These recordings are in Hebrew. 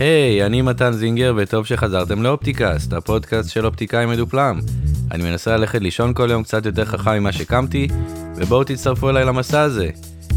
היי, hey, אני מתן זינגר וטוב שחזרתם לאופטיקאסט, הפודקאסט של אופטיקאי מדופלם. אני מנסה ללכת לישון כל יום קצת יותר חכם ממה שקמתי, ובואו תצטרפו אליי למסע הזה.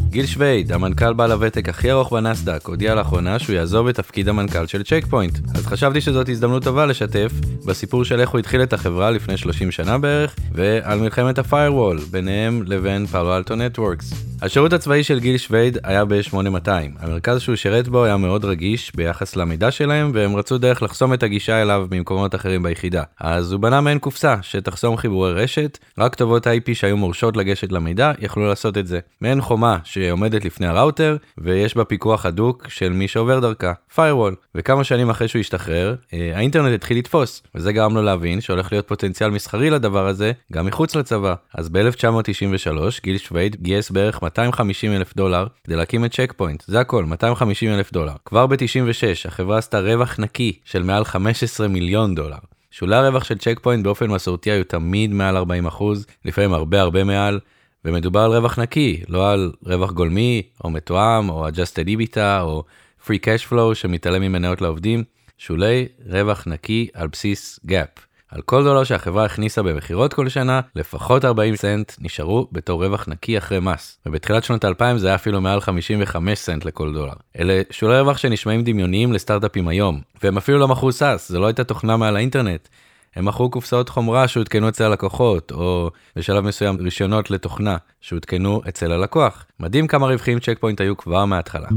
גיל שווייד, המנכ"ל בעל הוותק הכי ארוך בנסדק, הודיע לאחרונה שהוא יעזוב את תפקיד המנכ"ל של צ'ק פוינט. אז חשבתי שזאת הזדמנות טובה לשתף בסיפור של איך הוא התחיל את החברה לפני 30 שנה בערך, ועל מלחמת הפיירוול, ביניהם לבין פאלו אלטו נטוורקס. השירות הצבאי של גיל שווייד היה ב-8200. המרכז שהוא שירת בו היה מאוד רגיש ביחס למידע שלהם, והם רצו דרך לחסום את הגישה אליו ממקומות אחרים ביחידה. אז הוא בנה מעין קופסה שתחסום חיבורי רשת, רק כתובות IP שהיו מורשות לגשת למידע יכלו לעשות את זה. מעין חומה שעומדת לפני ה-router, ויש בה פיקוח הדוק של מי שעובר דרכה, firewall. וכמה שנים אחרי שהוא השתחרר, אה, האינטרנט התחיל לתפוס, וזה גרם לו להבין שהולך להיות פוטנציאל מסחרי לדבר הזה, גם מחוץ לצבא. אז ב-1993 גיל שווייד גייס בערך 250 אלף דולר כדי להקים את צ'ק פוינט, זה הכל, 250 אלף דולר. כבר ב-96 החברה עשתה רווח נקי של מעל 15 מיליון דולר. שולי הרווח של צ'ק פוינט באופן מסורתי היו תמיד מעל 40 אחוז, לפעמים הרבה הרבה מעל, ומדובר על רווח נקי, לא על רווח גולמי, או מתואם, או adjusted EBITDA, או free cash flow שמתעלם ממניות לעובדים, שולי רווח נקי על בסיס GAAP. על כל דולר שהחברה הכניסה במכירות כל שנה, לפחות 40 סנט נשארו בתור רווח נקי אחרי מס. ובתחילת שנות 2000 זה היה אפילו מעל 55 סנט לכל דולר. אלה שולי רווח שנשמעים דמיוניים לסטארט-אפים היום, והם אפילו לא מכרו SaaS, זה לא הייתה תוכנה מעל האינטרנט. הם מכרו קופסאות חומרה שהותקנו אצל הלקוחות, או בשלב מסוים רישיונות לתוכנה שהותקנו אצל הלקוח. מדהים כמה רווחים צ'ק פוינט היו כבר מההתחלה.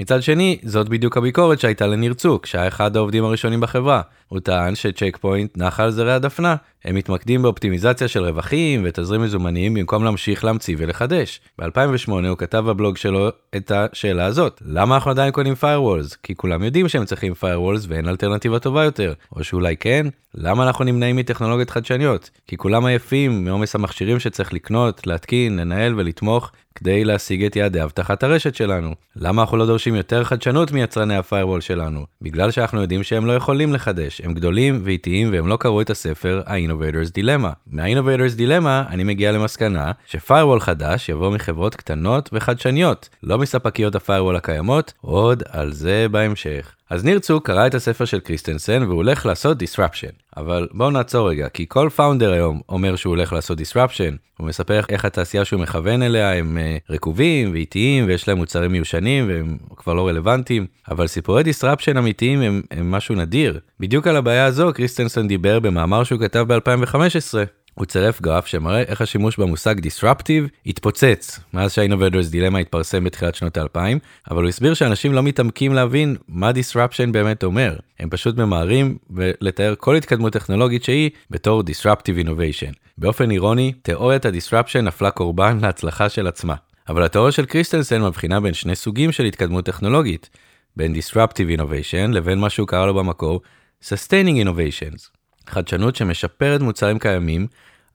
מצד שני, זאת בדיוק הביקורת שהייתה לניר צוק, שהיה אחד העובדים הראשונים בחברה. הוא טען שצ'ק פוינט נח על זרי הדפנה. הם מתמקדים באופטימיזציה של רווחים ותזרים מזומנים במקום להמשיך להמציא ולחדש. ב-2008 הוא כתב בבלוג שלו את השאלה הזאת, למה אנחנו עדיין קונים firewalls? כי כולם יודעים שהם צריכים firewalls ואין אלטרנטיבה טובה יותר. או שאולי כן, למה אנחנו נמנעים מטכנולוגיות חדשניות? כי כולם עייפים מעומס המכשירים שצריך לקנות, להתקין, לנהל ולתמוך mort כדי להשיג את יעדי אבטחת הרשת שלנו. למה אנחנו לא דורשים יותר חדשנות מיצרני ה-firewall שלנו? בגלל שאנחנו יודעים שהם לא יכולים לחדש, הם גדולים ואיטיים והם לא קראו את הספר ה-Innovators Dilemma. מה-Innovators Dilemma אני מגיע למסקנה ש-firewall חדש יבוא מחברות קטנות וחדשניות, לא מספקיות ה-firewall הקיימות, עוד על זה בהמשך. אז ניר צוק קרא את הספר של קריסטנסן והוא הולך לעשות disruption. אבל בואו נעצור רגע, כי כל founder היום אומר שהוא הולך לעשות disruption. הוא מספר איך התעשייה שהוא מכוון אליה הם uh, רקובים ואיטיים ויש להם מוצרים מיושנים והם כבר לא רלוונטיים. אבל סיפורי disruption אמיתיים הם, הם משהו נדיר. בדיוק על הבעיה הזו קריסטנסון דיבר במאמר שהוא כתב ב-2015. הוא צירף גרף שמראה איך השימוש במושג disruptive התפוצץ מאז שהאינובדורס דילמה התפרסם בתחילת שנות האלפיים, אבל הוא הסביר שאנשים לא מתעמקים להבין מה disruption באמת אומר. הם פשוט ממהרים ולתאר כל התקדמות טכנולוגית שהיא בתור disruptive innovation. באופן אירוני, תיאוריית ה-disruption נפלה קורבן להצלחה של עצמה. אבל התיאוריה של קריסטנסן מבחינה בין שני סוגים של התקדמות טכנולוגית, בין disruptive innovation לבין מה שהוא קרא לו במקור sustaining innovations. חדשנות שמשפרת מוצרים קיימים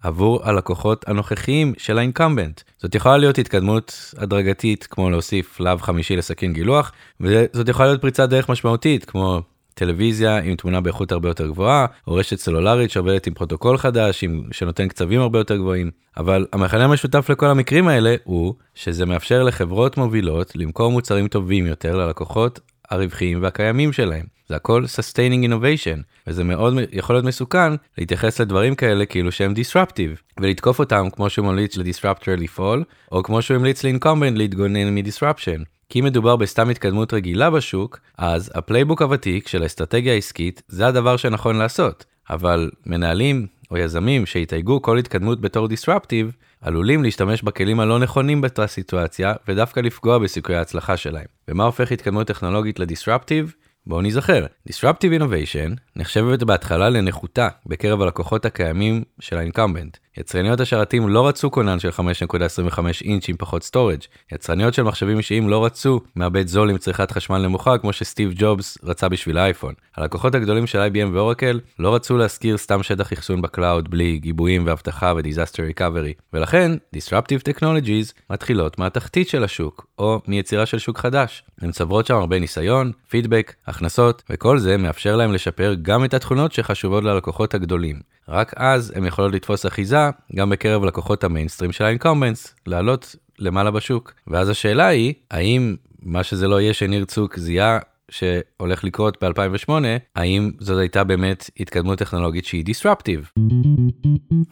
עבור הלקוחות הנוכחיים של ה-incumbent. זאת יכולה להיות התקדמות הדרגתית כמו להוסיף להב חמישי לסכין גילוח, וזאת יכולה להיות פריצת דרך משמעותית כמו טלוויזיה עם תמונה באיכות הרבה יותר גבוהה, או רשת סלולרית שעובדת עם פרוטוקול חדש עם, שנותן קצבים הרבה יותר גבוהים. אבל המכנה המשותף לכל המקרים האלה הוא שזה מאפשר לחברות מובילות למכור מוצרים טובים יותר ללקוחות הרווחיים והקיימים שלהם. זה הכל sustaining innovation, וזה מאוד יכול להיות מסוכן להתייחס לדברים כאלה כאילו שהם disruptive, ולתקוף אותם כמו שהוא ממליץ ל-disruptor לפעול, או כמו שהוא המליץ ל-incumbent להתגונן מ-disruption. כי אם מדובר בסתם התקדמות רגילה בשוק, אז ה-playbook הוותיק של האסטרטגיה העסקית זה הדבר שנכון לעשות. אבל מנהלים או יזמים שיתייגו כל התקדמות בתור disruptive, עלולים להשתמש בכלים הלא נכונים באותה סיטואציה ודווקא לפגוע בסיכויי ההצלחה שלהם. ומה הופך התקדמות טכנולוגית ל-disruptive? בואו נזכר, Disruptive Innovation נחשבת בהתחלה לנחותה בקרב הלקוחות הקיימים של ה-incumbent. יצרניות השרתים לא רצו כונן של 5.25 אינץ' עם פחות storage. יצרניות של מחשבים אישיים לא רצו מעבד זול עם צריכת חשמל נמוכה כמו שסטיב ג'ובס רצה בשביל האייפון. הלקוחות הגדולים של IBM ואורקל לא רצו להשכיר סתם שטח אחסון ב-cloud בלי גיבויים ואבטחה ו-disaster recovery. ולכן Disruptive Technologies מתחילות מהתחתית של השוק, או מיצירה של שוק חדש. הן צוברות שם הרבה ניסיון, פידבק, הכנסות, וכל זה מאפשר להם לשפר גם את התכונות שחשובות ללקוחות הגדולים. רק אז הם יכולות לתפוס אחיזה גם בקרב לקוחות המיינסטרים של ה-incumbents, לעלות למעלה בשוק. ואז השאלה היא, האם מה שזה לא יהיה שניר צוק זיהה שהולך לקרות ב-2008, האם זאת הייתה באמת התקדמות טכנולוגית שהיא disruptive.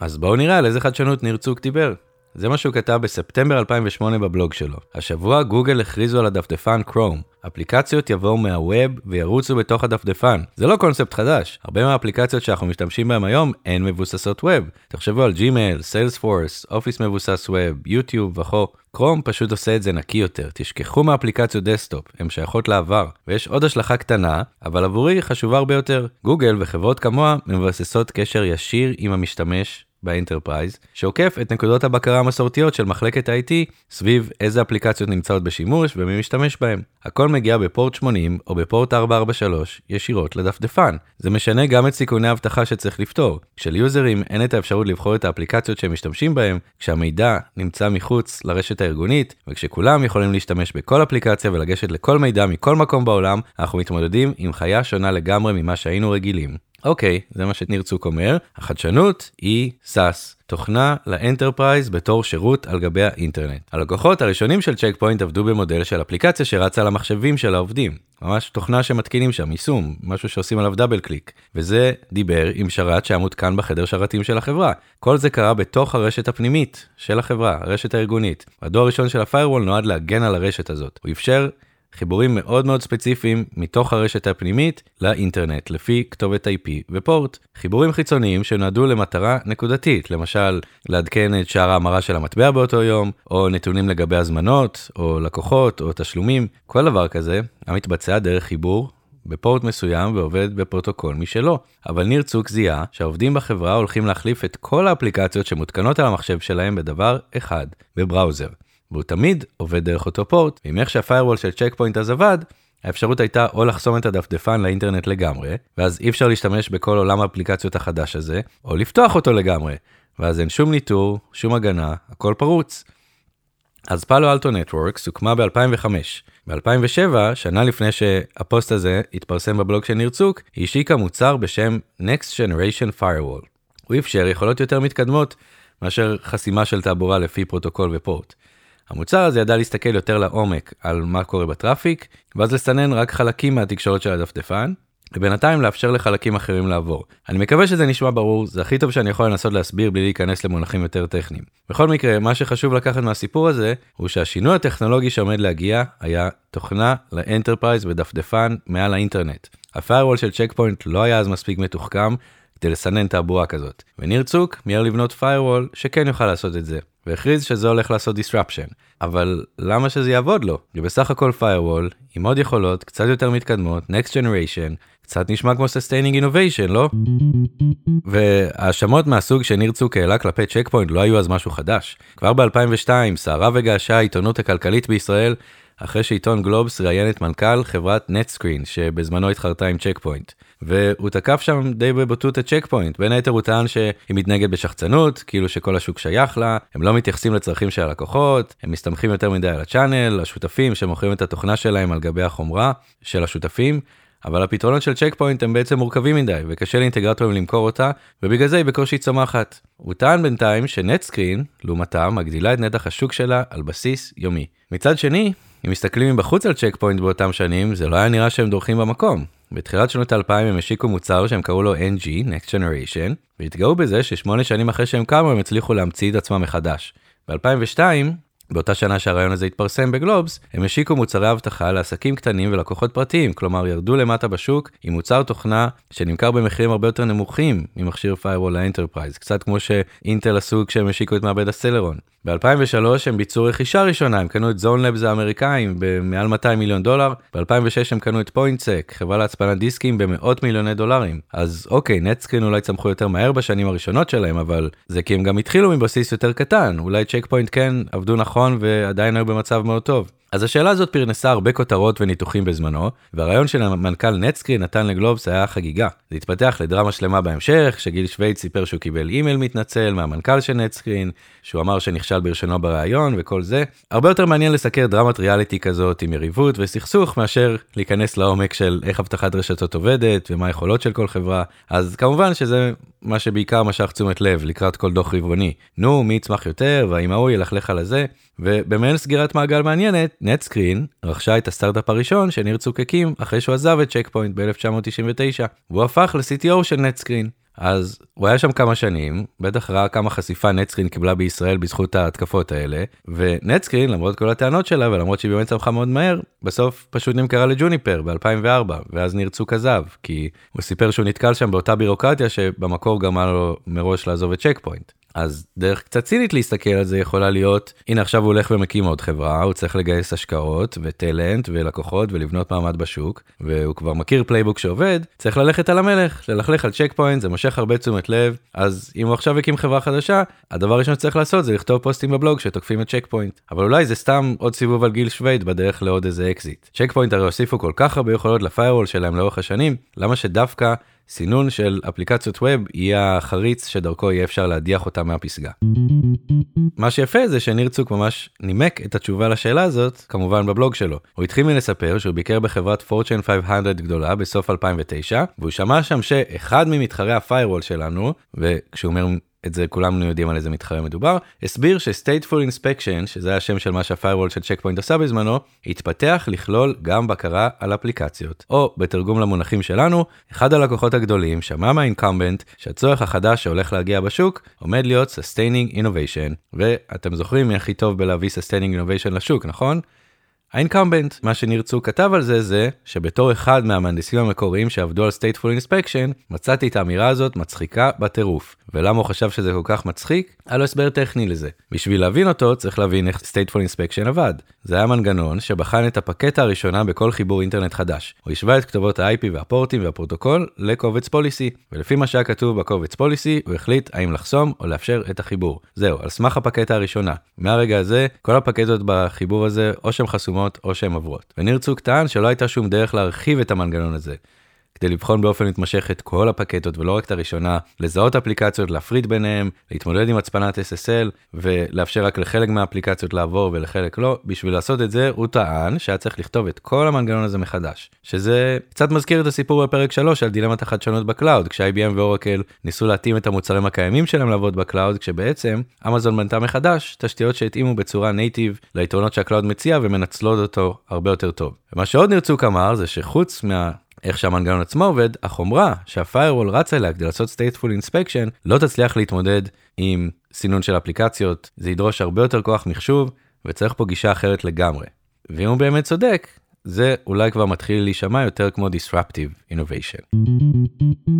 אז בואו נראה על איזה חדשנות ניר צוק דיבר. זה מה שהוא כתב בספטמבר 2008 בבלוג שלו. השבוע גוגל הכריזו על הדפדפן קרום. אפליקציות יבואו מה-web וירוצו בתוך הדפדפן. זה לא קונספט חדש. הרבה מהאפליקציות שאנחנו משתמשים בהן היום הן מבוססות web. תחשבו על ג'ימייל, סיילספורס, אופיס מבוסס web, יוטיוב וכו'. Chrome פשוט עושה את זה נקי יותר. תשכחו מאפליקציות desktop, הן שייכות לעבר. ויש עוד השלכה קטנה, אבל עבורי חשובה הרבה יותר. גוגל וחברות כמוה מבססות קשר ישיר עם המשתמש ב enterprise, שעוקף את נקודות הבקרה המסורתיות של מחלקת IT סביב איזה אפליקציות נמצאות בשימוש ומי משתמש בהם. הכל מגיע בפורט 80 או בפורט 443 ישירות לדפדפן. זה משנה גם את סיכוני האבטחה שצריך לפתור. כשליוזרים אין את האפשרות לבחור את האפליקציות שהם משתמשים בהם, כשהמידע נמצא מחוץ לרשת הארגונית, וכשכולם יכולים להשתמש בכל אפליקציה ולגשת לכל מידע מכל מקום בעולם, אנחנו מתמודדים עם חיה שונה לגמרי ממה שהיינו רגילים. אוקיי, זה מה שניר צוק אומר, החדשנות היא SaaS, תוכנה ל enterprise בתור שירות על גבי האינטרנט. הלקוחות הראשונים של צ'ק פוינט עבדו במודל של אפליקציה שרצה על המחשבים של העובדים. ממש תוכנה שמתקינים שם, יישום, משהו שעושים עליו double click. וזה דיבר עם שרת שהיה מותקן בחדר שרתים של החברה. כל זה קרה בתוך הרשת הפנימית של החברה, הרשת הארגונית. הדור הראשון של ה-firewall נועד להגן על הרשת הזאת. הוא אפשר חיבורים מאוד מאוד ספציפיים מתוך הרשת הפנימית לאינטרנט לפי כתובת IP ופורט. חיבורים חיצוניים שנועדו למטרה נקודתית, למשל לעדכן את שער ההמרה של המטבע באותו יום, או נתונים לגבי הזמנות, או לקוחות, או תשלומים, כל דבר כזה המתבצע דרך חיבור בפורט מסוים ועובד בפרוטוקול משלו. אבל ניר צוק זיהה שהעובדים בחברה הולכים להחליף את כל האפליקציות שמותקנות על המחשב שלהם בדבר אחד, ב browser. והוא תמיד עובד דרך אותו פורט, ועם איך שה firewall של צ'ק פוינט אז עבד, האפשרות הייתה או לחסום את הדפדפן לאינטרנט לגמרי, ואז אי אפשר להשתמש בכל עולם האפליקציות החדש הזה, או לפתוח אותו לגמרי, ואז אין שום ניטור, שום הגנה, הכל פרוץ. אז פאלו אלטו נטוורקס הוקמה ב-2005. ב-2007, שנה לפני שהפוסט הזה התפרסם בבלוג של ניר צוק, היא השיקה מוצר בשם Next Generation Firewall. הוא אפשר יכולות יותר מתקדמות מאשר חסימה של תעבורה לפי פרוטוקול ופורט. המוצר הזה ידע להסתכל יותר לעומק על מה קורה ב traffic, ואז לסנן רק חלקים מהתקשורת של הדפדפן, ובינתיים לאפשר לחלקים אחרים לעבור. אני מקווה שזה נשמע ברור, זה הכי טוב שאני יכול לנסות להסביר בלי להיכנס למונחים יותר טכניים. בכל מקרה, מה שחשוב לקחת מהסיפור הזה, הוא שהשינוי הטכנולוגי שעומד להגיע, היה תוכנה ל enterprise ודפדפן מעל האינטרנט. ה firewall של צ'ק פוינט לא היה אז מספיק מתוחכם כדי לסנן תעבורה כזאת, וניר צוק מיהר לבנות firewall שכן יוכל לעשות את זה. והכריז שזה הולך לעשות disruption. אבל למה שזה יעבוד לו? זה בסך הכל firewall עם עוד יכולות קצת יותר מתקדמות, next generation, קצת נשמע כמו sustaining innovation, לא? והאשמות מהסוג שניר צוק העלה כלפי צ'ק פוינט לא היו אז משהו חדש. כבר ב-2002 סערה וגעשה העיתונות הכלכלית בישראל אחרי שעיתון גלובס ראיין את מנכ"ל חברת נטסקרין שבזמנו התחרתה עם צ'ק פוינט. והוא תקף שם די בבוטות את צ'ק פוינט בין היתר הוא טען שהיא מתנהגת בשחצנות כאילו שכל השוק שייך לה הם לא מתייחסים לצרכים של הלקוחות הם מסתמכים יותר מדי על ה channel השותפים שמוכרים את התוכנה שלהם על גבי החומרה של השותפים. אבל הפתרונות של צ'ק פוינט הם בעצם מורכבים מדי וקשה לאינטגרטורים למכור אותה ובגלל זה היא בקושי צומחת. הוא טען בינתיים שנטסקרין לעומתה מגדילה את נתח השוק שלה על בסיס יומי. מצד שני אם מסתכלים מבחוץ על צ'ק פוינט באותם שנים זה לא היה נראה שהם דורכים במקום בתחילת שנות 2000 הם השיקו מוצר שהם קראו לו NG, Next Generation, והתגאו בזה ששמונה שנים אחרי שהם קמו הם הצליחו להמציא את עצמם מחדש. ב-2002, באותה שנה שהריאיון הזה התפרסם בגלובס, הם השיקו מוצרי אבטחה לעסקים קטנים ולקוחות פרטיים, כלומר ירדו למטה בשוק עם מוצר תוכנה שנמכר במחירים הרבה יותר נמוכים ממכשיר firewall ל enterprise, קצת כמו שאינטל עשו כשהם השיקו את מעבד הסלרון. ב-2003 הם ביצעו רכישה ראשונה, הם קנו את Zone Labs האמריקאים במעל 200 מיליון דולר, ב-2006 הם קנו את Pointsec, חברה להצפנת דיסקים במאות מיליוני דולרים. אז אוקיי, נטסקרין אולי צמחו יותר מהר בשנים הראשונות שלהם, אבל זה כי הם גם התחילו מבסיס יותר קטן, אולי צ'ק פוינט כן עבדו נכון ועדיין היו במצב מאוד טוב. אז השאלה הזאת פרנסה הרבה כותרות וניתוחים בזמנו, והריאיון שהמנכ"ל נטסקרין נתן לגלובס היה חגיגה. זה התפתח לדרמה שלמה בהמשך, שגיל שווייד סיפר שהוא קיבל אימייל מתנצל מהמנכ"ל של נטסקרין, שהוא אמר שנכשל בלשונו בריאיון וכל זה. הרבה יותר מעניין לסקר דרמת ריאליטי כזאת עם יריבות וסכסוך מאשר להיכנס לעומק של איך אבטחת רשתות עובדת ומה היכולות של כל חברה. אז כמובן שזה מה שבעיקר משך תשומת לב לקראת כל דוח רבעוני. נו, מי יצמח יותר והאם ההוא ילכלך על הזה. ובמעין סגירת מעגל מעניינת, ונטסקרין רכשה את הסטארט-אפ הראשון שניר צוק הקים אחרי שהוא עזב את צ'ק פוינט ב-1999, והוא הפך ל-CTO של נטסקרין. אז הוא היה שם כמה שנים, בטח ראה כמה חשיפה נטסקרין קיבלה בישראל בזכות ההתקפות האלה, ונטסקרין למרות כל הטענות שלה ולמרות שהיא באמת צמחה מאוד מהר, בסוף פשוט נמכרה לג'וניפר ב-2004, ואז ניר צוק עזב, כי הוא סיפר שהוא נתקל שם באותה בירוקרטיה שבמקור גרמה לו מראש לעזוב את צ'ק פוינט. אז דרך קצת צינית להסתכל על זה יכולה להיות הנה עכשיו הוא הולך ומקים עוד חברה הוא צריך לגייס השקעות ו talent ולקוחות ולבנות מעמד בשוק והוא כבר מכיר playbook שעובד צריך ללכת על המלך ללכלך על צ'ק פוינט זה מושך הרבה תשומת לב. אז אם הוא עכשיו הקים חברה חדשה הדבר הראשון שצריך לעשות זה לכתוב פוסטים בבלוג שתוקפים את צ'ק פוינט אבל אולי זה סתם עוד סיבוב על גיל שווייד בדרך לעוד איזה אקזיט. צ'ק פוינט הרי הוסיפו כל כך הרבה יכולות ל firewall שלהם לאורך השנים למה שדווקא סינון של אפליקציות web יהיה החריץ שדרכו יהיה אפשר להדיח אותה מהפסגה. מה שיפה זה שניר צוק ממש נימק את התשובה לשאלה הזאת כמובן בבלוג שלו. הוא התחיל מלספר שהוא ביקר בחברת פורצ'ן 500 גדולה בסוף 2009 והוא שמע שם שאחד ממתחרי הפיירוול שלנו וכשהוא אומר את זה כולנו יודעים על איזה מתחרה מדובר, הסביר ש-Stateful Inspection, שזה השם של מה שה firewall של צ'ק פוינט עשה בזמנו, התפתח לכלול גם בקרה על אפליקציות. או בתרגום למונחים שלנו, אחד הלקוחות הגדולים שמע מה incumbent שהצורך החדש שהולך להגיע בשוק עומד להיות Sustaining Innovation. ואתם זוכרים מי הכי טוב בלהביא Sustaining Innovation לשוק, נכון? ה incumbent, מה שניר צוק כתב על זה זה שבתור אחד מהמהנדסים המקוריים שעבדו על Stateful Inspection, מצאתי את האמירה הזאת מצחיקה בטירוף. ולמה הוא חשב שזה כל כך מצחיק? היה לו הסבר טכני לזה. בשביל להבין אותו צריך להבין איך Stateful Inspection עבד. זה היה מנגנון שבחן את הפקטה הראשונה בכל חיבור אינטרנט חדש. הוא השווה את כתובות ה-IP והפורטים והפרוטוקול לקובץ policy, ולפי מה שהיה כתוב בקובץ policy הוא החליט האם לחסום או לאפשר את החיבור. זהו, על סמך הפקטה הראשונה. מהרגע הזה, כל הפקטות בחיבור הזה או שהן חסומות או שהן עוברות. וניר צוק טען שלא הייתה שום דרך להרחיב את המנגנון הזה. כדי לבחון באופן מתמשך את כל הפקטות ולא רק את הראשונה, לזהות אפליקציות, להפריד ביניהם, להתמודד עם הצפנת SSL ולאפשר רק לחלק מהאפליקציות לעבור ולחלק לא. בשביל לעשות את זה הוא טען שהיה צריך לכתוב את כל המנגנון הזה מחדש. שזה קצת מזכיר את הסיפור בפרק 3 על דילמת החדשנות ב cloud, כש-IBM ואורקל ניסו להתאים את המוצרים הקיימים שלהם לעבוד ב cloud, כשבעצם אמזון בנתה מחדש תשתיות שהתאימו בצורה native ליתרונות שה cloud מציע ומנצלות אותו הרבה יותר טוב. ומה שעוד ניר צוק אמר זה שחוץ מה... איך שהמנגנון עצמו עובד, החומרה שה firewall רץ עליה כדי לעשות stateful inspection לא תצליח להתמודד עם סינון של אפליקציות, זה ידרוש הרבה יותר כוח מחשוב וצריך פה גישה אחרת לגמרי. ואם הוא באמת צודק, זה אולי כבר מתחיל להישמע יותר כמו disruptive innovation.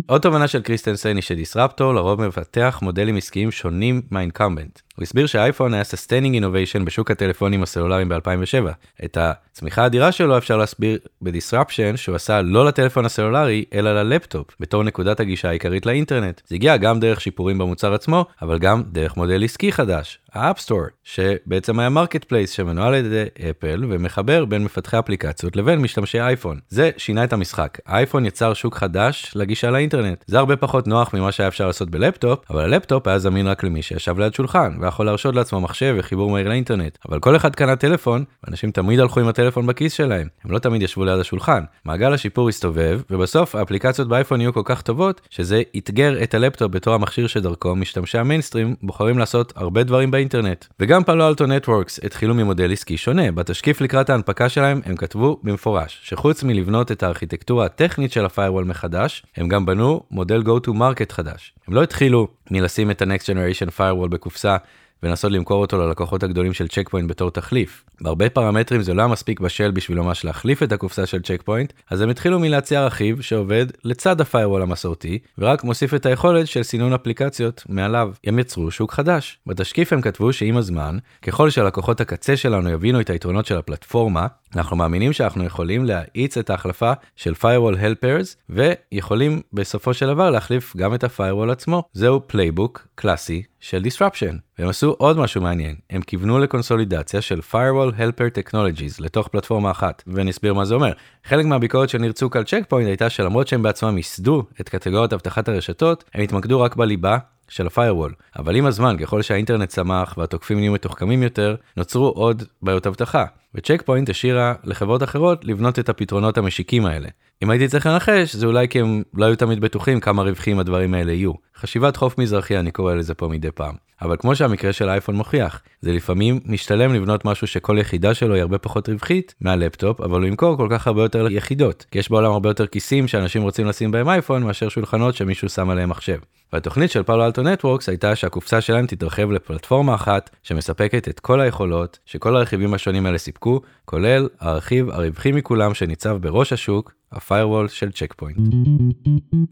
עוד תובנה של קריסטנסן היא ש disruptor לרוב מפתח מודלים עסקיים שונים מה incumbent. הוא הסביר שהאייפון היה sustaining innovation בשוק הטלפונים הסלולריים ב-2007. את הצמיחה האדירה שלו אפשר להסביר ב disruption שהוא עשה לא לטלפון הסלולרי אלא ללפטופ בתור נקודת הגישה העיקרית לאינטרנט. זה הגיע גם דרך שיפורים במוצר עצמו אבל גם דרך מודל עסקי חדש, ה App Store, שבעצם היה marketplace שמנוהל על ידי אפל ומחבר בין מפתחי אפליקציות לבין משתמשי אייפון. זה שינה את המשחק. האייפון יצר שוק חדש לגישה לאינטרנט. זה הרבה פחות נוח ממה שהיה אפשר לעשות בלפטופ, אבל הלפטופ היה זמין רק למי שישב ליד שולחן, יכול להרשות לעצמו מחשב וחיבור מהיר לאינטרנט. אבל כל אחד קנה טלפון, ואנשים תמיד הלכו עם הטלפון בכיס שלהם. הם לא תמיד ישבו ליד השולחן. מעגל השיפור הסתובב, ובסוף האפליקציות באייפון נהיו כל כך טובות, שזה אתגר את הלפטופ בתור המכשיר שדרכו משתמשי המיינסטרים בוחרים לעשות הרבה דברים באינטרנט. וגם פאלו אלטו נטוורקס התחילו ממודל עסקי שונה. בתשקיף לקראת ההנפקה שלהם הם כתבו במפורש שחוץ מלבנות את הארכיטקטורה הטכנית של ה firewall מחדש, הם גם בנו מודל go to market חדש. הם לא התחילו מלשים את ה-next generation firewall בקופסה ולנסות למכור אותו ללקוחות הגדולים של צ'ק פוינט בתור תחליף. בהרבה פרמטרים זה לא היה מספיק בשל בשביל ממש להחליף את הקופסה של צ'ק פוינט, אז הם התחילו מלהציע רכיב שעובד לצד ה firewall המסורתי, ורק מוסיף את היכולת של סינון אפליקציות מעליו. הם יצרו שוק חדש. בתשקיף הם כתבו שעם הזמן, ככל שלקוחות הקצה שלנו יבינו את היתרונות של הפלטפורמה, אנחנו מאמינים שאנחנו יכולים להאיץ את ההחלפה של firewall helpers ויכולים בסופו של דבר להחליף גם את ה-firewall עצמו. זהו playbook קלאסי של disruption. והם עשו עוד משהו מעניין, הם כיוונו לקונסולידציה של firewall helper technologies לתוך פלטפורמה אחת, ונסביר מה זה אומר. חלק מהביקורת של צוק על צ'ק פוינט הייתה שלמרות שהם בעצמם ייסדו את קטגוריית אבטחת הרשתות, הם התמקדו רק בליבה של ה-firewall. אבל עם הזמן, ככל שהאינטרנט צמח והתוקפים נהיו מתוחכמים יותר, נוצרו עוד בעיות אבטחה. וצ'ק פוינט השאירה לחברות אחרות לבנות את הפתרונות המשיקים האלה. אם הייתי צריך לנחש, זה אולי כי הם לא היו תמיד בטוחים כמה רווחיים הדברים האלה יהיו. חשיבת חוף מזרחי אני קורא לזה פה מדי פעם. אבל כמו שהמקרה של האייפון מוכיח, זה לפעמים משתלם לבנות משהו שכל יחידה שלו היא הרבה פחות רווחית מהלפטופ, אבל הוא ימכור כל כך הרבה יותר יחידות, כי יש בעולם הרבה יותר כיסים שאנשים רוצים לשים בהם אייפון מאשר שולחנות שמישהו שם עליהם מחשב. והתוכנית של פאלו אלטו נטוורקס הייתה שהקופסה שלהם תתרחב לפלטפורמה אחת שמספקת את כל היכולות שכל הרכיבים השונים האלה סיפקו, כולל הרכיב הרווחי מכולם שניצב בראש השוק, ה-firewall של צ'ק פוינט.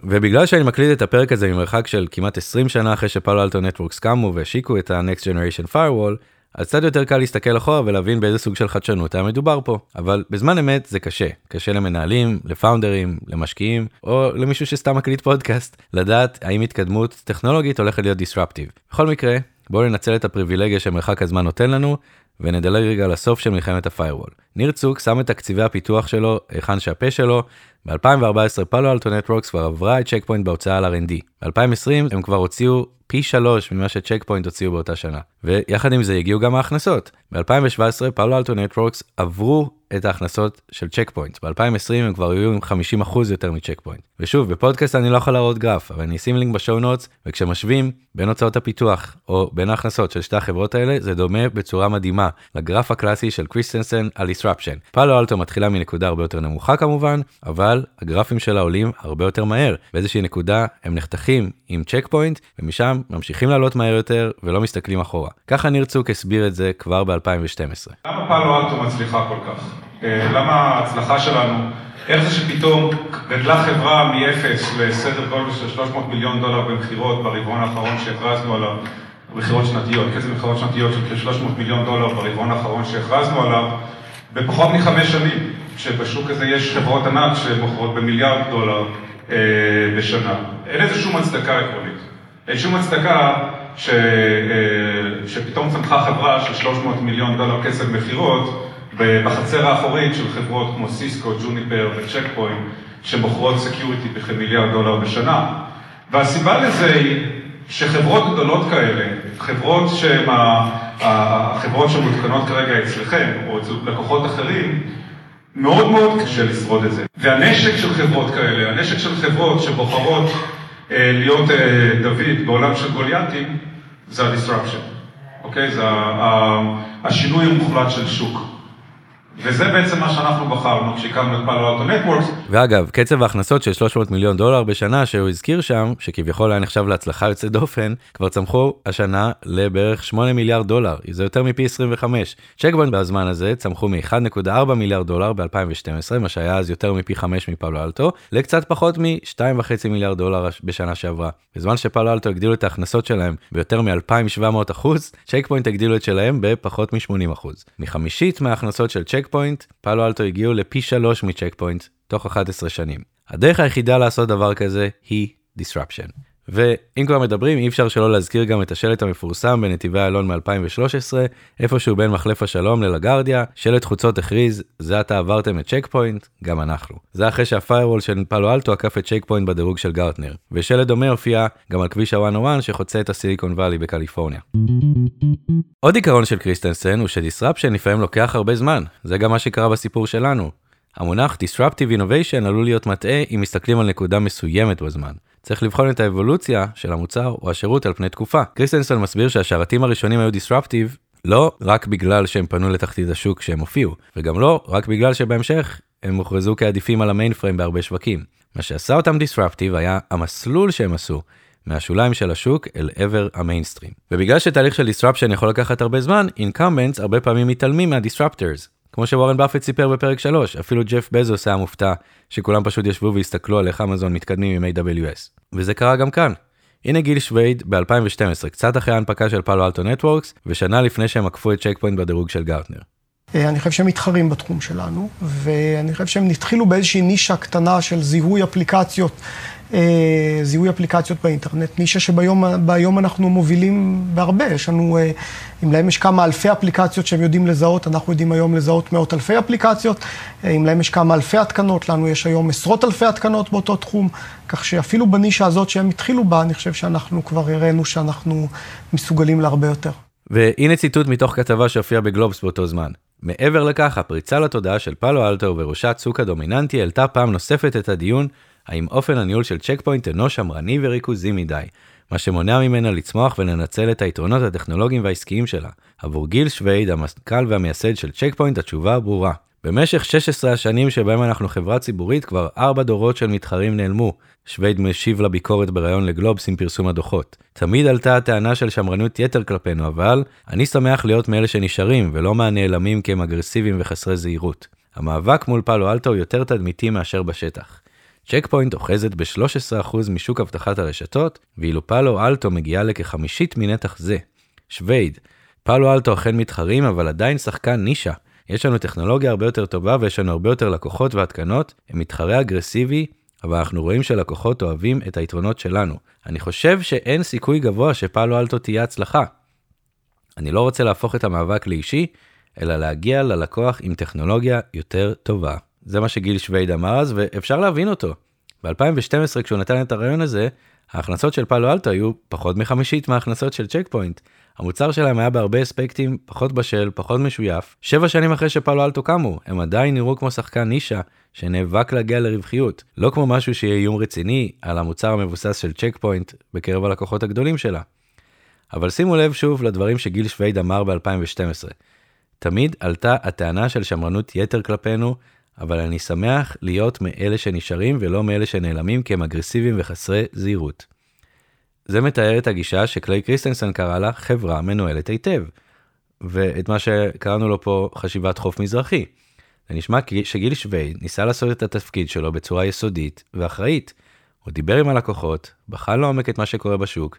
ובגלל שאני מקליט את הפרק הזה ממרחק של כמעט 20 שנה אחרי שפאלו אלטו נטוורקס קמו והשיקו את ה-next generation firewall, אז קצת יותר קל להסתכל אחורה ולהבין באיזה סוג של חדשנות היה מדובר פה. אבל בזמן אמת זה קשה. קשה למנהלים, לפאונדרים, למשקיעים, או למישהו שסתם מקליט פודקאסט, לדעת האם התקדמות טכנולוגית הולכת להיות disruptive. בכל מקרה, בואו ננצל את הפריבילגיה שמרחק הזמן נותן לנו, ונדלג רגע לסוף של מלחמת ה firewall. ניר צוק שם את תקציבי הפיתוח שלו היכן שהפה שלו, ב-2014 פאלו אלטו נטוורקס כבר עברה את צ'ק פוינט בהוצאה על R&D. ב-2020 הם כבר הוציאו פי שלוש ממה שצ'ק פוינט הוציאו באותה שנה. ויחד עם זה הגיעו גם ההכנסות. ב-2017 פאלו אלטו נטוורקס עברו את ההכנסות של צ'ק פוינט. ב-2020 הם כבר היו עם 50% יותר מצ'ק פוינט. ושוב, בפודקאסט אני לא יכול להראות גרף, אבל אני אשים לינק ב show notes, וכשמשווים בין הוצאות הפיתוח או בין ההכנסות של שתי החברות האלה, זה דומה בצורה מדהימה לגרף הקלאסי של קריסטנסן על disruption. פאלו אלטו מתחילה מנקודה הרבה יותר נמוכה כמובן, אבל הגרפים שלה עולים הרבה יותר מהר. באיזושהי נקודה הם נחתכים עם צ'ק פוינט, ומשם ממשיכים לעלות מהר יותר ולא מסתכלים אחורה. ככה ניר צוק הסביר את זה כבר ב-2012. למה פאלו אלטו מצליחה כל כך? אה, למה ההצלחה שלנו, איך זה שפתאום גדלה חברה מ-0 לסדר גודל של 300 מיליון דולר במכירות ברבעון האחרון שהכרזנו עליו, מכירות שנתיות, קצב מכירות שנתיות של כ-300 מיליון דולר ברבעון האחרון שהכרזנו עליו, בפחות מחמש שנים, שבשוק הזה יש חברות ענק שמוכרות במיליארד דולר אה, בשנה. אין לזה שום הצדקה עקרונית. אין שום הצדקה ש, אה, שפתאום צמחה חברה של 300 מיליון דולר כסף מכירות בחצר האחורית של חברות כמו סיסקו, ג'וניפר וצ'ק פוינט, שמוכרות security בכמיליארד דולר בשנה. והסיבה לזה היא שחברות גדולות כאלה, חברות שהן החברות שמותקנות כרגע אצלכם, או אצל לקוחות אחרים, מאוד מאוד קשה לשרוד את זה. והנשק של חברות כאלה, הנשק של חברות שבוחרות אה, להיות אה, דוד בעולם של גוליאטים, זה ה-disruption, אוקיי? זה השינוי המוחלט של שוק. וזה בעצם מה שאנחנו בחרנו כשהקמנו את פאלו אלטו נטוורקס. ואגב, קצב ההכנסות של 300 מיליון דולר בשנה שהוא הזכיר שם, שכביכול היה נחשב להצלחה יוצאת דופן, כבר צמחו השנה לבערך 8 מיליארד דולר, זה יותר מפי 25. צ'ק פוינט בזמן הזה צמחו מ-1.4 מיליארד דולר ב-2012, מה שהיה אז יותר מפי 5 מפאלו אלטו, לקצת פחות מ-2.5 מיליארד דולר בשנה שעברה. בזמן שפאלו אלטו הגדילו את ההכנסות שלהם ביותר מ-2,700 אחוז, צ'קפוינט הגדילו את שלהם בפחות מ-80 אחוז. מחמישית מההכנסות של צ'ק צ'ק פוינט, פאלו אלטו הגיעו לפי שלוש מצ'ק פוינט תוך 11 שנים. הדרך היחידה לעשות דבר כזה היא disruption. ואם כבר מדברים אי אפשר שלא להזכיר גם את השלט המפורסם בנתיבי איילון מ-2013, איפשהו בין מחלף השלום ללגרדיה, שלט חוצות הכריז, זה עתה עברתם את צ'ק פוינט, גם אנחנו. זה אחרי שה-firewall של פאלו אלטו עקף את צ'ק פוינט בדירוג של גרטנר. ושלט דומה הופיע גם על כביש ה-101 שחוצה את הסיליקון וואלי בקליפורניה. עוד עיקרון של קריסטנסן הוא ש-disruption לפעמים לוקח הרבה זמן, זה גם מה שקרה בסיפור שלנו. המונח Disruptive Innovation עלול להיות מטעה אם מסתכלים על נקודה מסוימת בזמן. צריך לבחון את האבולוציה של המוצר או השירות על פני תקופה. קריסטנסון מסביר שהשרתים הראשונים היו Disruptive לא רק בגלל שהם פנו לתחתית השוק שהם הופיעו, וגם לא רק בגלל שבהמשך הם הוכרזו כעדיפים על המיין פריים בהרבה שווקים. מה שעשה אותם Disruptive היה המסלול שהם עשו, מהשוליים של השוק אל עבר המיינסטרים. ובגלל שתהליך של disruption יכול לקחת הרבה זמן, incumbents הרבה פעמים מתעלמים מה-disruptors. כמו שוורן באפט סיפר בפרק 3, אפילו ג'ף בזוס היה מופתע שכולם פשוט ישבו והסתכלו על איך אמזון מתקדמים עם AWS. וזה קרה גם כאן. הנה גיל שווייד ב-2012, קצת אחרי ההנפקה של פאלו אלטו נטוורקס, ושנה לפני שהם עקפו את צ'ק פוינט בדירוג של גרטנר. אה, אני חושב שהם מתחרים בתחום שלנו, ואני חושב שהם התחילו באיזושהי נישה קטנה של זיהוי אפליקציות זיהוי אפליקציות באינטרנט, נישה שהיום אנחנו מובילים בהרבה. יש לנו, אה, אם להם יש כמה אלפי אפליקציות שהם יודעים לזהות, אנחנו יודעים היום לזהות מאות אלפי אפליקציות. אה, אם להם יש כמה אלפי התקנות, לנו יש היום עשרות אלפי התקנות באותו תחום. כך שאפילו בנישה הזאת שהם התחילו בה, אני חושב שאנחנו כבר הראינו שאנחנו מסוגלים להרבה יותר. והנה ציטוט מתוך כתבה שהופיעה בגלובס באותו זמן. מעבר לכך, הפריצה לתודעה של פאלו אלטו ובראשה צוק הדומיננטי העלתה פעם נוספת את הדיון האם אופן הניהול של צ'ק פוינט אינו שמרני וריכוזי מדי, מה שמונע ממנה לצמוח ולנצל את היתרונות הטכנולוגיים והעסקיים שלה. עבור גיל שווייד, המנכ"ל והמייסד של צ'ק פוינט, התשובה ברורה. במשך 16 השנים שבהם אנחנו חברה ציבורית, כבר ארבע דורות של מתחרים נעלמו. שווייד משיב לביקורת בריאיון לגלובס עם פרסום הדוחות. תמיד עלתה הטענה של שמרנות יתר כלפינו, אבל אני שמח להיות מאלה שנשארים, ולא מהנעלמים כי הם אגרסיביים וחסרי זהירות. המאבק מול פאלו אלטו יותר תדמיתי מאשר בשטח. צ'ק פוינט אוחזת ב-13% משוק אבטחת הרשתות, ואילו פאלו אלטו מגיעה לכחמישית מנתח זה. שווייד, פאלו אלטו אכן מתחרים, אבל עדיין שחקן נישה. יש לנו טכנולוגיה הרבה יותר טובה ויש לנו הרבה יותר לקוחות והתקנות, הם מתחרה אגרסיבי, אבל אנחנו רואים שלקוחות אוהבים את היתרונות שלנו. אני חושב שאין סיכוי גבוה שפאלו אלטו תהיה הצלחה. אני לא רוצה להפוך את המאבק לאישי, אלא להגיע ללקוח עם טכנולוגיה יותר טובה. זה מה שגיל שווייד אמר אז, ואפשר להבין אותו. ב-2012 כשהוא נתן את הרעיון הזה, ההכנסות של פאלו אלטו היו פחות מחמישית מההכנסות של צ'ק פוינט. המוצר שלהם היה בהרבה אספקטים פחות בשל, פחות משויף. שבע שנים אחרי שפאלו אלטו קמו, הם עדיין נראו כמו שחקן נישה שנאבק להגיע לרווחיות. לא כמו משהו שיהיה איום רציני על המוצר המבוסס של צ'ק פוינט בקרב הלקוחות הגדולים שלה. אבל שימו לב שוב לדברים שגיל שווייד אמר ב-2012. תמיד עלתה הטענה של שמרנות יתר כלפינו, אבל אני שמח להיות מאלה שנשארים ולא מאלה שנעלמים כי הם אגרסיביים וחסרי זהירות. זה מתאר את הגישה שקליי קריסטנסן קרא לה חברה מנוהלת היטב, ואת מה שקראנו לו פה חשיבת חוף מזרחי. זה נשמע שגיל שווייד ניסה לעשות את התפקיד שלו בצורה יסודית ואחראית. הוא דיבר עם הלקוחות, בחן לעומק את מה שקורה בשוק,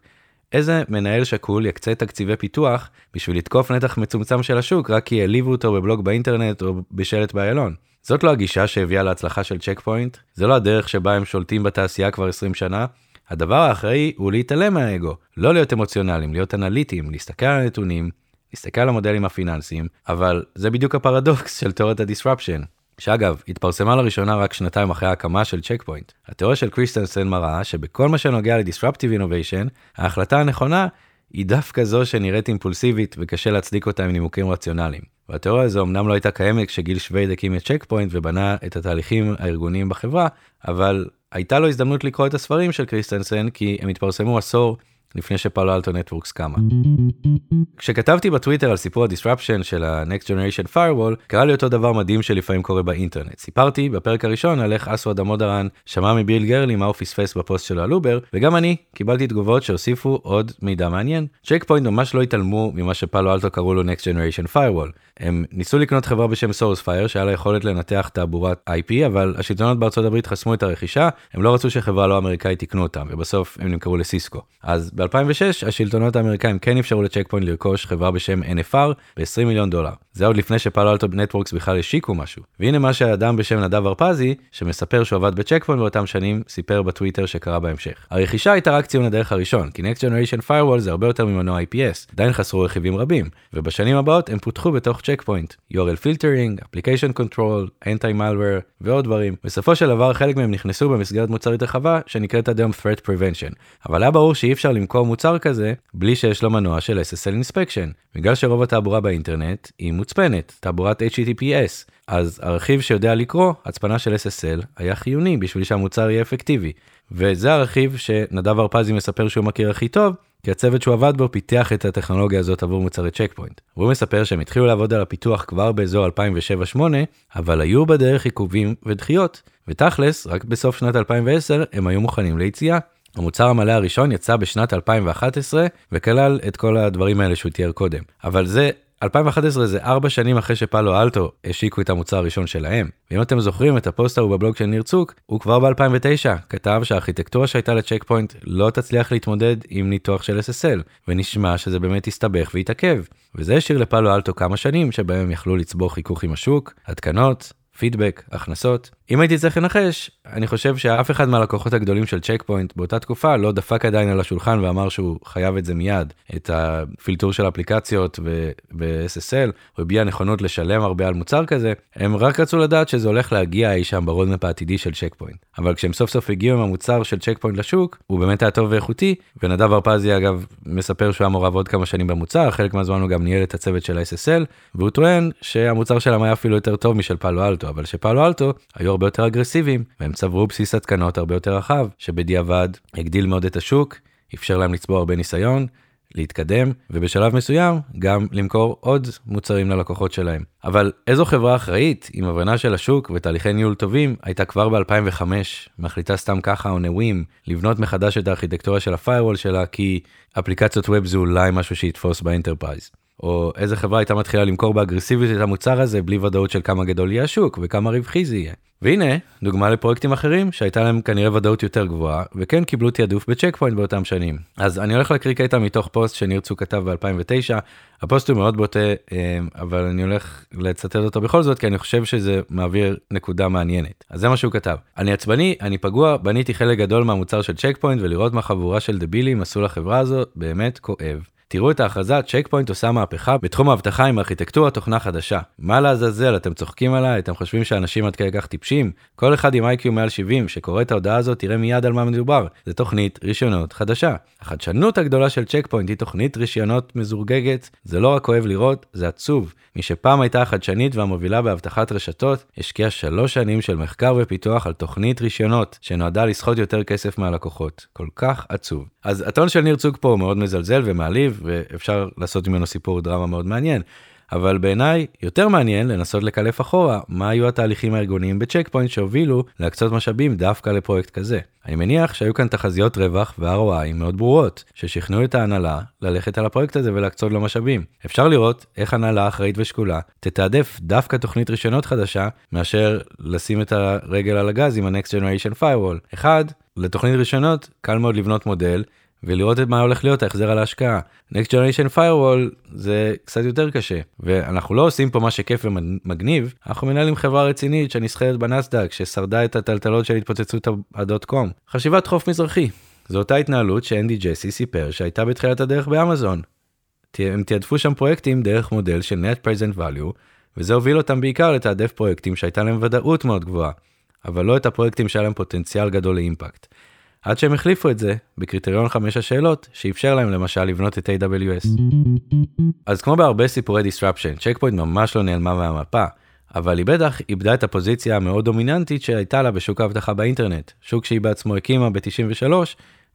איזה מנהל שקול יקצה תקציבי פיתוח בשביל לתקוף נתח מצומצם של השוק רק כי העליבו אותו בבלוג באינטרנט או בשלט באיילון. זאת לא הגישה שהביאה להצלחה של צ'ק פוינט, זה לא הדרך שבה הם שולטים בתעשייה כבר 20 שנה. הדבר האחראי הוא להתעלם מהאגו, לא להיות אמוציונליים, להיות אנליטיים, להסתכל על הנתונים, להסתכל על המודלים הפיננסיים, אבל זה בדיוק הפרדוקס של תיאוריית ה-disruption. שאגב, התפרסמה לראשונה רק שנתיים אחרי ההקמה של צ'ק פוינט. התיאוריה של קריסטנסן מראה שבכל מה שנוגע ל-disruptive innovation, ההחלטה הנכונה היא דווקא זו שנראית אימפולסיבית וקשה להצדיק אותה עם נימוקים רציונליים. והתיאוריה הזו אמנם לא הייתה קיימת כשגיל שווייד הקים את צ'ק פוינט ובנה את התהליכים הארגוניים בחברה, אבל הייתה לו הזדמנות לקרוא את הספרים של קריסטנסן כי הם התפרסמו עשור לפני שפאלו אלטו נטוורקס קמה. כשכתבתי בטוויטר על סיפור ה-disruption של ה-Next Generation Firewall, קרה לי אותו דבר מדהים שלפעמים קורה באינטרנט. סיפרתי בפרק הראשון על איך אסוואת' דמודרן שמע מביל גרלי מה הוא פספס בפוסט שלו על אובר, וגם אני קיבלתי תגובות שהוסיפו עוד מידע מעניין. צ'ק פוינט ממש לא התעלמו ממה שפאלו אלטו קראו לו Next Generation Firewall. הם ניסו לקנות חברה בשם SourceFire שהיה לה יכולת לנתח תעבורת IP, אבל השלטונות בארצות הברית חסמו את הרכישה, הם לא רצו שחברה לא אמריקאית תקנה אותם, ובסוף הם נמכרו לסיסקו. אז ב-2006 השלטונות האמריקאים כן אפשרו לצ'ק פוינט לרכוש חברה בשם NFR ב-20 מיליון דולר. זה עוד לפני שפאלו אלטו נטוורקס בכלל השיקו משהו. והנה מה שאדם בשם נדב הרפזי, שמספר שהוא עבד בצ'ק פוינט באותם שנים, סיפר בטוויטר שקרה בהמשך. הרכישה הייתה רק ציון הדרך הראשון, כי Next Generation Firewall זה הרבה יותר ממנוע IPS, עדיין חסרו רכיבים רבים, ובשנים הבאות הם פותחו בתוך צ'ק פוינט. URL filtering, application control, anti-malware ועוד דברים. בסופו של דבר חלק מהם נכנסו במסגרת מוצרית רחבה שנקראת עד היום Threat Prevention. אבל היה ברור שאי אפשר למכור מוצר כזה בלי שיש לו מנוע של SSL Inspection. בגלל שרוב התעבורה באינטרנט היא מוצפנת, תעבורת HTTPS. אז הרכיב שיודע לקרוא הצפנה של SSL היה חיוני בשביל שהמוצר יהיה אפקטיבי. וזה הרכיב שנדב הרפזי מספר שהוא מכיר הכי טוב, כי הצוות שהוא עבד בו פיתח את הטכנולוגיה הזאת עבור מוצרי צ'ק פוינט. והוא מספר שהם התחילו לעבוד על הפיתוח כבר באזור 2007-2008, אבל היו בדרך עיכובים ודחיות, ותכלס, רק בסוף שנת 2010 הם היו מוכנים ליציאה. המוצר המלא הראשון יצא בשנת 2011 וכלל את כל הדברים האלה שהוא תיאר קודם. אבל זה 2011 זה 4 שנים אחרי שפאלו אלטו השיקו את המוצר הראשון שלהם. ואם אתם זוכרים את הפוסט ההוא בבלוג של ניר צוק, הוא כבר ב-2009 כתב שהארכיטקטורה שהייתה לצ'ק פוינט לא תצליח להתמודד עם ניתוח של SSL, ונשמע שזה באמת יסתבך ויתעכב. וזה השאיר לפאלו אלטו כמה שנים שבהם הם יכלו לצבור חיכוך עם השוק, התקנות, פידבק, הכנסות. אם הייתי צריך לנחש, אני חושב שאף אחד מהלקוחות הגדולים של צ'ק פוינט באותה תקופה לא דפק עדיין על השולחן ואמר שהוא חייב את זה מיד, את הפילטור של אפליקציות ב-SSL, הוא הביע נכונות לשלם הרבה על מוצר כזה, הם רק רצו לדעת שזה הולך להגיע אי שם ב roadmap העתידי של צ'ק פוינט. אבל כשהם סוף סוף הגיעו עם המוצר של צ'ק פוינט לשוק, הוא באמת היה טוב ואיכותי, ונדב הרפזי אגב מספר שהוא היה מעורב עוד כמה שנים במוצר, חלק מהזמן הוא גם ניהל את הצוות של ה-SSL, והוא טוען שהמוצר שלהם היה אפילו יותר טוב משל פאלו אלטו, אבל שפאלו אלטו היו הרבה יותר אגרסיביים, והם צברו בסיס התקנות הרבה יותר רחב, שבדיעבד הגדיל מאוד את השוק, אפשר להם לצבור הרבה ניסיון, להתקדם, ובשלב מסוים גם למכור עוד מוצרים ללקוחות שלהם. אבל איזו חברה אחראית, עם הבנה של השוק ותהליכי ניהול טובים, הייתה כבר ב-2005, מחליטה סתם ככה או נווים, לבנות מחדש את הארכיטקטורה של ה-firewall שלה, כי אפליקציות web זה אולי משהו שיתפוס ב enterprise. או איזה חברה הייתה מתחילה למכור באגרסיביות את המוצר הזה בלי ודאות של כמה גדול יהיה השוק וכמה רווחי זה יהיה. והנה, דוגמה לפרויקטים אחרים שהייתה להם כנראה ודאות יותר גבוהה, וכן קיבלו תעדוף בצ'ק פוינט באותם שנים. אז אני הולך להקריא קטע מתוך פוסט שניר צוק כתב ב-2009, הפוסט הוא מאוד בוטה, אה, אבל אני הולך לצטט אותו בכל זאת, כי אני חושב שזה מעביר נקודה מעניינת. אז זה מה שהוא כתב. אני עצבני, אני פגוע, בניתי חלק גדול מהמוצר של צ'ק פוינט, ולראות מה חבורה של דבילים עשו לחברה הזו, באמת כואב. תראו את ההכרזה, צ'ק פוינט עושה מהפכה בתחום האבטחה עם ארכיטקטורה תוכנה חדשה. מה לעזאזל, אתם צוחקים עליי? אתם חושבים שאנשים עד כדי כך טיפשים? כל אחד עם איי-קיו מעל 70 שקורא את ההודעה הזאת תראה מיד על מה מדובר. זה תוכנית רישיונות חדשה. החדשנות הגדולה של צ'ק פוינט היא תוכנית רישיונות מזורגגת. זה לא רק כואב לראות, זה עצוב. מי שפעם הייתה החדשנית והמובילה באבטחת רשתות, השקיעה שלוש שנים של מחקר ופיתוח על תוכנית רישיונות, שנועדה לסחוט יותר כסף מהלקוחות. כל כך עצוב. אז הטון של ניר צוק פה הוא מאוד מזלזל ומעליב, ואפשר לעשות ממנו סיפור דרמה מאוד מעניין. אבל בעיניי יותר מעניין לנסות לקלף אחורה מה היו התהליכים הארגוניים בצ'ק פוינט שהובילו להקצות משאבים דווקא לפרויקט כזה. אני מניח שהיו כאן תחזיות רווח ו-ROI מאוד ברורות, ששכנעו את ההנהלה ללכת על הפרויקט הזה ולהקצות לו משאבים. אפשר לראות איך הנהלה אחראית ושקולה תתעדף דווקא תוכנית רישיונות חדשה, מאשר לשים את הרגל על הגז עם ה-Next Generation Firewall. אחד, לתוכנית רישיונות קל מאוד לבנות מודל ולראות את מה הולך להיות ההחזר על ההשקעה. Next Generation Firewall זה קצת יותר קשה ואנחנו לא עושים פה מה שכיף ומגניב אנחנו מנהלים חברה רצינית שנסחרת בנסדק ששרדה את הטלטלות של התפוצצות הדוט קום. חשיבת חוף מזרחי. זו אותה התנהלות שאנדי ג'סי סיפר שהייתה בתחילת הדרך באמזון. הם תעדפו שם פרויקטים דרך מודל של Net Present Value וזה הוביל אותם בעיקר לתעדף פרויקטים שהייתה להם ודאות מאוד גבוהה אבל לא את הפרויקטים שהיה להם פוטנציאל גדול לאימפקט. עד שהם החליפו את זה בקריטריון 5 השאלות שאפשר להם למשל לבנות את AWS. אז כמו בהרבה סיפורי disruption, צ'ק פוינט ממש לא נעלמה מהמפה, אבל היא בטח איבדה את הפוזיציה המאוד דומיננטית שהייתה לה בשוק האבטחה באינטרנט, שוק שהיא בעצמו הקימה ב-93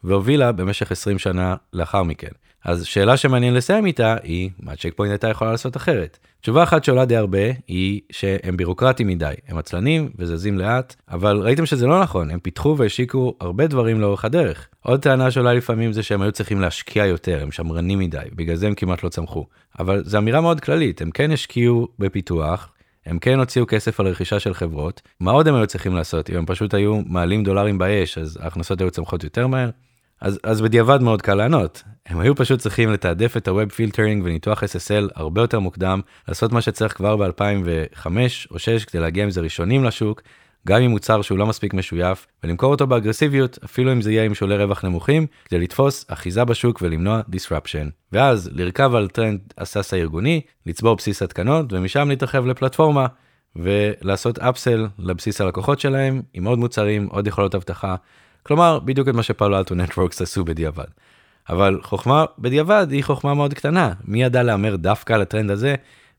והובילה במשך 20 שנה לאחר מכן. אז שאלה שמעניין לסיים איתה היא, מה צ'ק הייתה יכולה לעשות אחרת? תשובה אחת שעולה די הרבה היא שהם בירוקרטיים מדי, הם עצלנים וזזים לאט, אבל ראיתם שזה לא נכון, הם פיתחו והשיקו הרבה דברים לאורך הדרך. עוד טענה שעולה לפעמים זה שהם היו צריכים להשקיע יותר, הם שמרנים מדי, בגלל זה הם כמעט לא צמחו. אבל זו אמירה מאוד כללית, הם כן השקיעו בפיתוח, הם כן הוציאו כסף על רכישה של חברות, מה עוד הם היו צריכים לעשות? אם הם פשוט היו מעלים דולרים באש, אז ההכנסות היו צמחות יותר מהר? אז, אז בדיעבד מאוד קל לענות. הם היו פשוט צריכים לתעדף את ה-Web Filtering וניתוח SSL הרבה יותר מוקדם, לעשות מה שצריך כבר ב-2005 או 2006 כדי להגיע עם זה ראשונים לשוק, גם עם מוצר שהוא לא מספיק משויף, ולמכור אותו באגרסיביות, אפילו אם זה יהיה עם שולי רווח נמוכים, כדי לתפוס אחיזה בשוק ולמנוע disruption. ואז לרכב על טרנד ה SaaS הארגוני, לצבור בסיס התקנות, ומשם להתרחב לפלטפורמה, ולעשות upsell לבסיס הלקוחות שלהם, עם עוד מוצרים, עוד יכולות אבטחה. כלומר, בדיוק את מה שפאלו אלטו נטוורקס עשו בדיעבד. אבל חוכמה בדיעבד היא חוכמה מאוד קטנה, מי ידע להמר דווקא על הטרנד הזה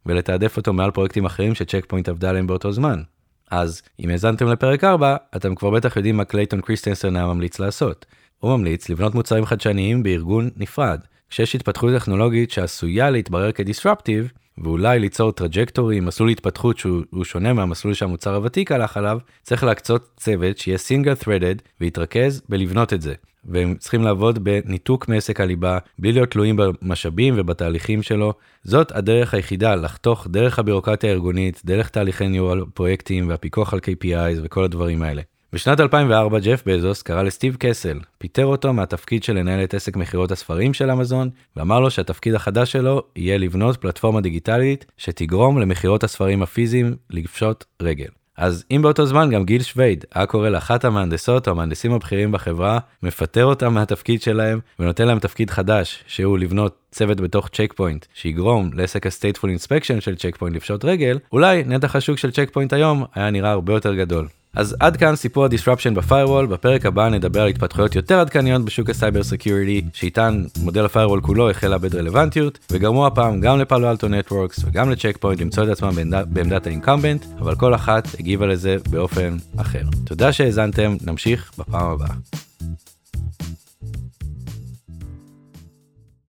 ולתעדף אותו מעל פרויקטים אחרים שצ'ק פוינט עבדה עליהם באותו זמן. אז אם האזנתם לפרק 4, אתם כבר בטח יודעים מה קלייטון קריסטנסן היה ממליץ לעשות. הוא ממליץ לבנות מוצרים חדשניים בארגון נפרד. כשיש התפתחות טכנולוגית שעשויה להתברר כ disruptive, ואולי ליצור trajectory, מסלול התפתחות שהוא שונה מהמסלול שהמוצר הוותיק הלך עליו, צריך להקצות צוות שיהיה single threaded ויתרכז בלבנות את זה. והם צריכים לעבוד בניתוק מעסק הליבה, בלי להיות תלויים במשאבים ובתהליכים שלו. זאת הדרך היחידה לחתוך דרך הבירוקרטיה הארגונית, דרך תהליכי ניהול פרויקטים והפיקוח על KPIs וכל הדברים האלה. בשנת 2004 ג'ף בזוס קרא לסטיב קסל, פיטר אותו מהתפקיד של לנהל את עסק מכירות הספרים של אמזון, ואמר לו שהתפקיד החדש שלו יהיה לבנות פלטפורמה דיגיטלית שתגרום למכירות הספרים הפיזיים לפשוט רגל. אז אם באותו זמן גם גיל שווייד היה קורא לאחת המהנדסות או המהנדסים הבכירים בחברה, מפטר אותם מהתפקיד שלהם ונותן להם תפקיד חדש, שהוא לבנות צוות בתוך צ'ק פוינט שיגרום לעסק ה-stateful inspection של צ'ק פוינט לפשוט רגל, אולי נתח השוק של צ'ק פוינט היום היה נראה הרבה יותר גדול. אז עד כאן סיפור ה-disruption ב firewall, בפרק הבא נדבר על התפתחויות יותר עדכניות בשוק ה cyber security, שאיתן מודל ה firewall כולו החל לאבד רלוונטיות, וגרמו הפעם גם לפאלו אלטו נטוורקס וגם לצ'ק פוינט למצוא את עצמם בעמדת האינקמבנט, אבל כל אחת הגיבה לזה באופן אחר. תודה שהאזנתם, נמשיך בפעם הבאה.